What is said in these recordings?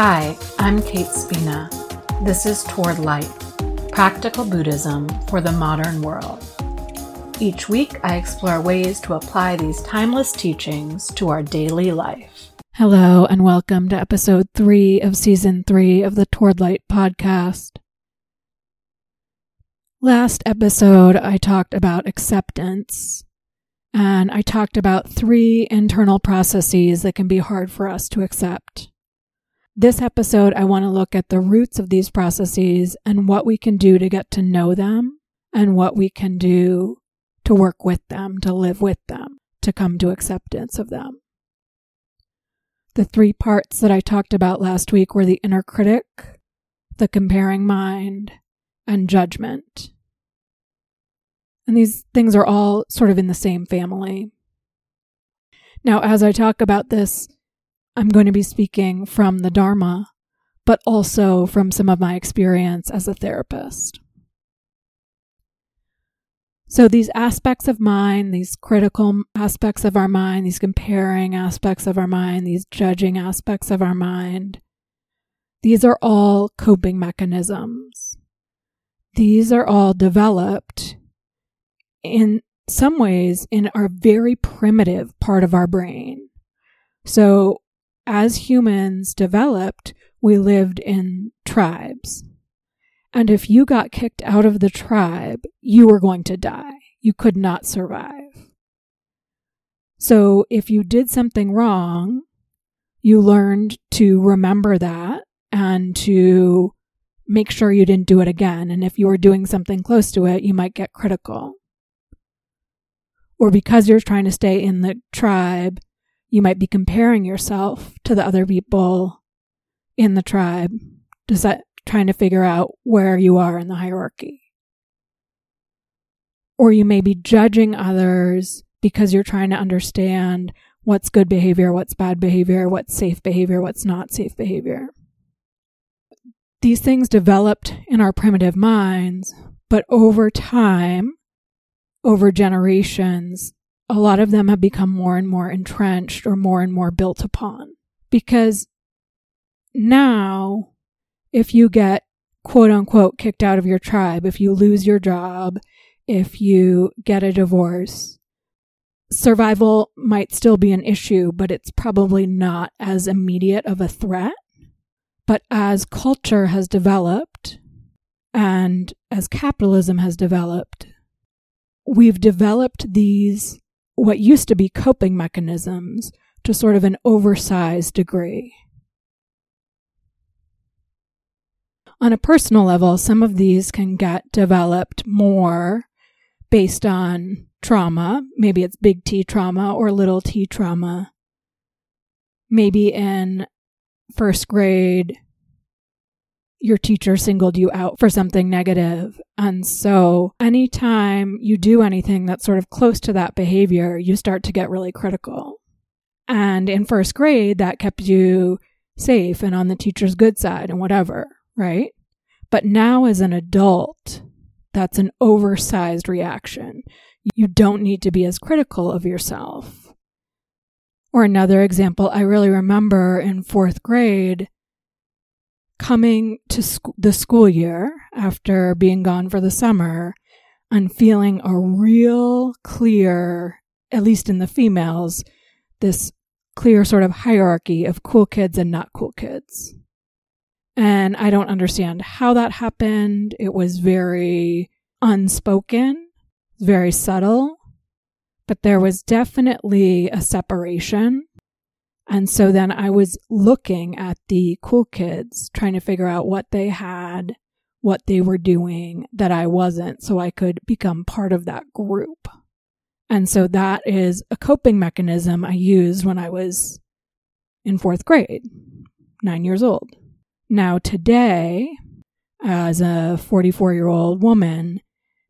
Hi, I'm Kate Spina. This is Toward Light Practical Buddhism for the Modern World. Each week, I explore ways to apply these timeless teachings to our daily life. Hello, and welcome to episode three of season three of the Toward Light podcast. Last episode, I talked about acceptance, and I talked about three internal processes that can be hard for us to accept. This episode, I want to look at the roots of these processes and what we can do to get to know them and what we can do to work with them, to live with them, to come to acceptance of them. The three parts that I talked about last week were the inner critic, the comparing mind, and judgment. And these things are all sort of in the same family. Now, as I talk about this, I'm going to be speaking from the Dharma, but also from some of my experience as a therapist. So, these aspects of mind, these critical aspects of our mind, these comparing aspects of our mind, these judging aspects of our mind, these are all coping mechanisms. These are all developed in some ways in our very primitive part of our brain. So, as humans developed, we lived in tribes. And if you got kicked out of the tribe, you were going to die. You could not survive. So if you did something wrong, you learned to remember that and to make sure you didn't do it again. And if you were doing something close to it, you might get critical. Or because you're trying to stay in the tribe, you might be comparing yourself to the other people in the tribe, that trying to figure out where you are in the hierarchy. Or you may be judging others because you're trying to understand what's good behavior, what's bad behavior, what's safe behavior, what's not safe behavior. These things developed in our primitive minds, but over time, over generations, a lot of them have become more and more entrenched or more and more built upon. Because now, if you get quote unquote kicked out of your tribe, if you lose your job, if you get a divorce, survival might still be an issue, but it's probably not as immediate of a threat. But as culture has developed and as capitalism has developed, we've developed these what used to be coping mechanisms to sort of an oversized degree. On a personal level, some of these can get developed more based on trauma. Maybe it's big T trauma or little t trauma. Maybe in first grade, your teacher singled you out for something negative. And so anytime you do anything that's sort of close to that behavior, you start to get really critical. And in first grade, that kept you safe and on the teacher's good side and whatever, right? But now as an adult, that's an oversized reaction. You don't need to be as critical of yourself. Or another example, I really remember in fourth grade, coming to sc- the school year after being gone for the summer and feeling a real clear, at least in the females, this clear sort of hierarchy of cool kids and not cool kids. And I don't understand how that happened. It was very unspoken, very subtle, but there was definitely a separation and so then I was looking at the cool kids, trying to figure out what they had, what they were doing that I wasn't, so I could become part of that group. And so that is a coping mechanism I used when I was in fourth grade, nine years old. Now, today, as a 44 year old woman,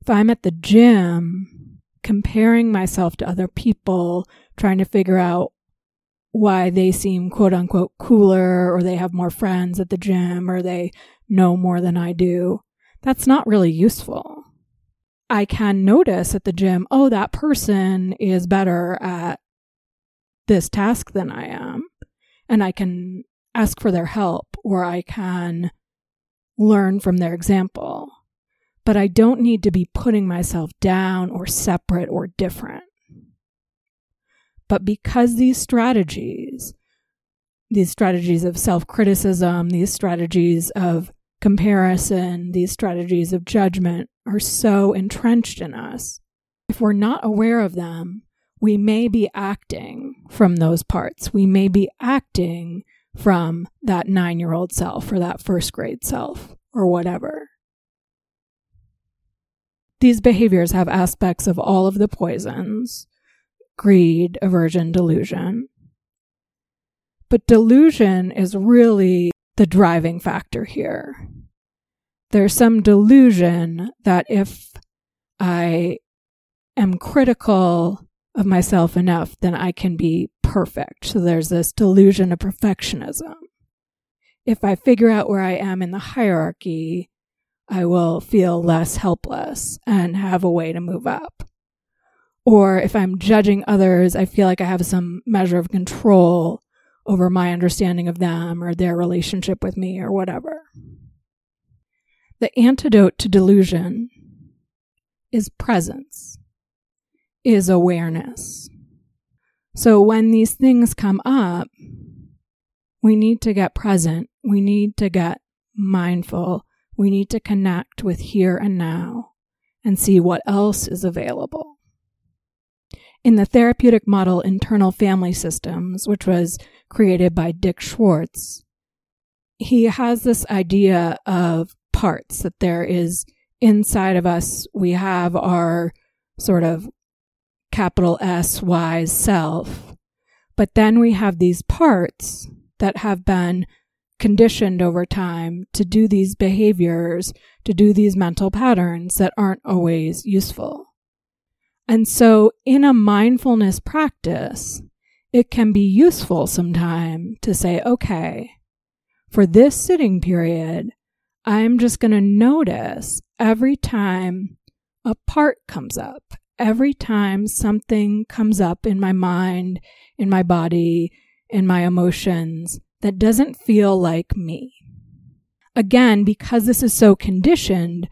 if I'm at the gym comparing myself to other people, trying to figure out why they seem quote unquote cooler or they have more friends at the gym or they know more than I do. That's not really useful. I can notice at the gym, oh, that person is better at this task than I am. And I can ask for their help or I can learn from their example. But I don't need to be putting myself down or separate or different. But because these strategies, these strategies of self criticism, these strategies of comparison, these strategies of judgment are so entrenched in us, if we're not aware of them, we may be acting from those parts. We may be acting from that nine year old self or that first grade self or whatever. These behaviors have aspects of all of the poisons greed, aversion, delusion. But delusion is really the driving factor here. There's some delusion that if I am critical of myself enough, then I can be perfect. So there's this delusion of perfectionism. If I figure out where I am in the hierarchy, I will feel less helpless and have a way to move up. Or if I'm judging others, I feel like I have some measure of control over my understanding of them or their relationship with me or whatever. The antidote to delusion is presence is awareness. So when these things come up, we need to get present. We need to get mindful. We need to connect with here and now and see what else is available. In the therapeutic model Internal Family Systems, which was created by Dick Schwartz, he has this idea of parts that there is inside of us, we have our sort of capital S Y self. But then we have these parts that have been conditioned over time to do these behaviors, to do these mental patterns that aren't always useful. And so in a mindfulness practice, it can be useful sometime to say, okay, for this sitting period, I'm just going to notice every time a part comes up, every time something comes up in my mind, in my body, in my emotions that doesn't feel like me. Again, because this is so conditioned,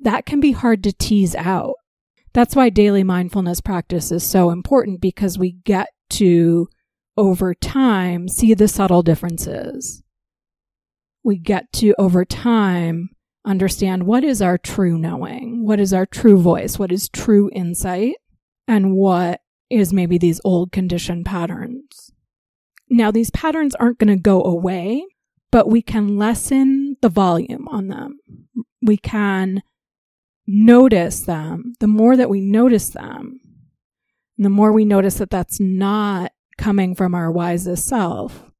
that can be hard to tease out. That's why daily mindfulness practice is so important because we get to, over time, see the subtle differences. We get to, over time, understand what is our true knowing, what is our true voice, what is true insight, and what is maybe these old conditioned patterns. Now, these patterns aren't going to go away, but we can lessen the volume on them. We can notice them. The more that we notice them, the more we notice that that's not coming from our wisest self,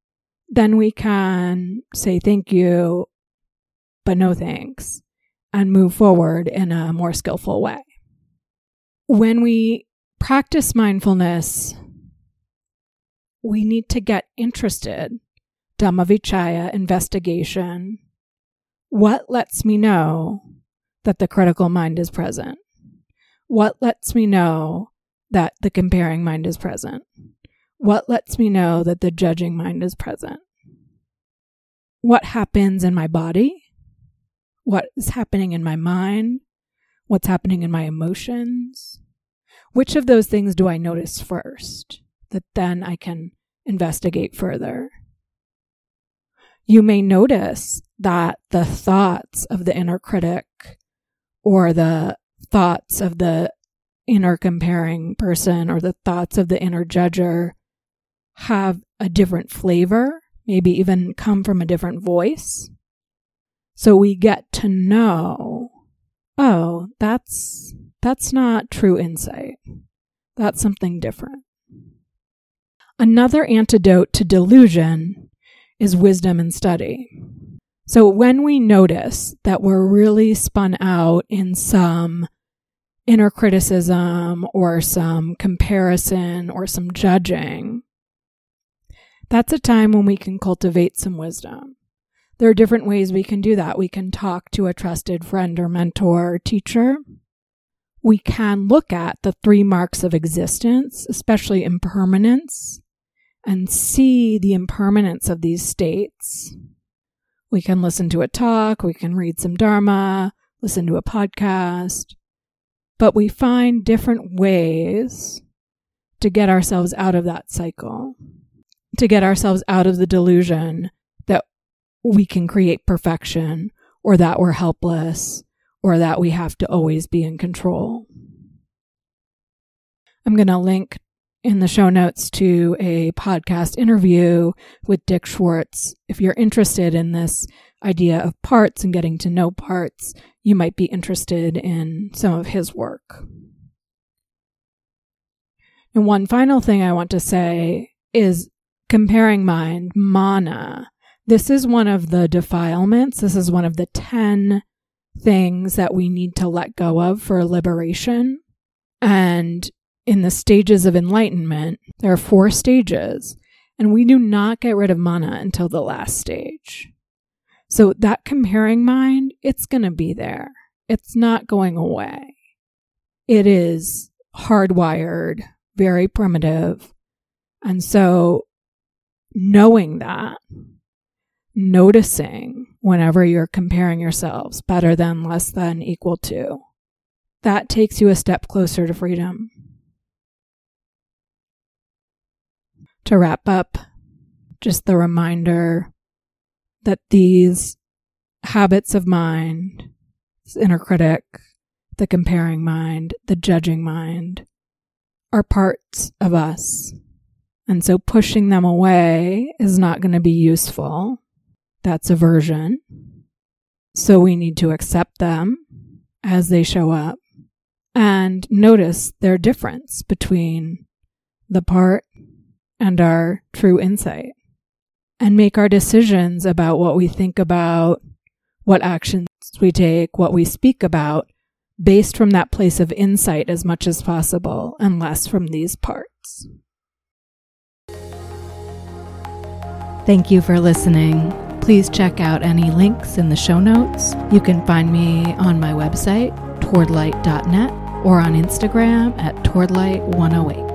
then we can say thank you but no thanks, and move forward in a more skillful way. When we practice mindfulness, we need to get interested. Dhammavichaya investigation. What lets me know that the critical mind is present? What lets me know that the comparing mind is present? What lets me know that the judging mind is present? What happens in my body? what is happening in my mind, what's happening in my emotions. Which of those things do I notice first that then I can investigate further? You may notice that the thoughts of the inner critic or the thoughts of the inner comparing person or the thoughts of the inner judger have a different flavor, maybe even come from a different voice. So we get to know, oh, that's, that's not true insight. That's something different. Another antidote to delusion is wisdom and study. So when we notice that we're really spun out in some inner criticism or some comparison or some judging, that's a time when we can cultivate some wisdom. There are different ways we can do that. We can talk to a trusted friend or mentor or teacher. We can look at the three marks of existence, especially impermanence and see the impermanence of these states. We can listen to a talk, we can read some Dharma, listen to a podcast, but we find different ways to get ourselves out of that cycle, to get ourselves out of the delusion that we can create perfection or that we're helpless or that we have to always be in control. I'm going to link in the show notes to a podcast interview with Dick Schwartz. If you're interested in this idea of parts and getting to know parts, you might be interested in some of his work. And one final thing I want to say is comparing mind, mana. This is one of the defilements. This is one of the 10 things that we need to let go of for liberation. And in the stages of enlightenment, there are four stages, and we do not get rid of mana until the last stage. So that comparing mind, it's going to be there. It's not going away. It is hardwired, very primitive. And so knowing that, noticing whenever you're comparing yourselves better than, less than, equal to, that takes you a step closer to freedom. To wrap up, just the reminder that these habits of mind, this inner critic, the comparing mind, the judging mind, are parts of us. And so pushing them away is not going to be useful. That's aversion. So we need to accept them as they show up and notice their difference between the part and our true insight and make our decisions about what we think about, what actions we take, what we speak about, based from that place of insight as much as possible and less from these parts. Thank you for listening. Please check out any links in the show notes. You can find me on my website, towardlight.net, or on Instagram at towardlight108.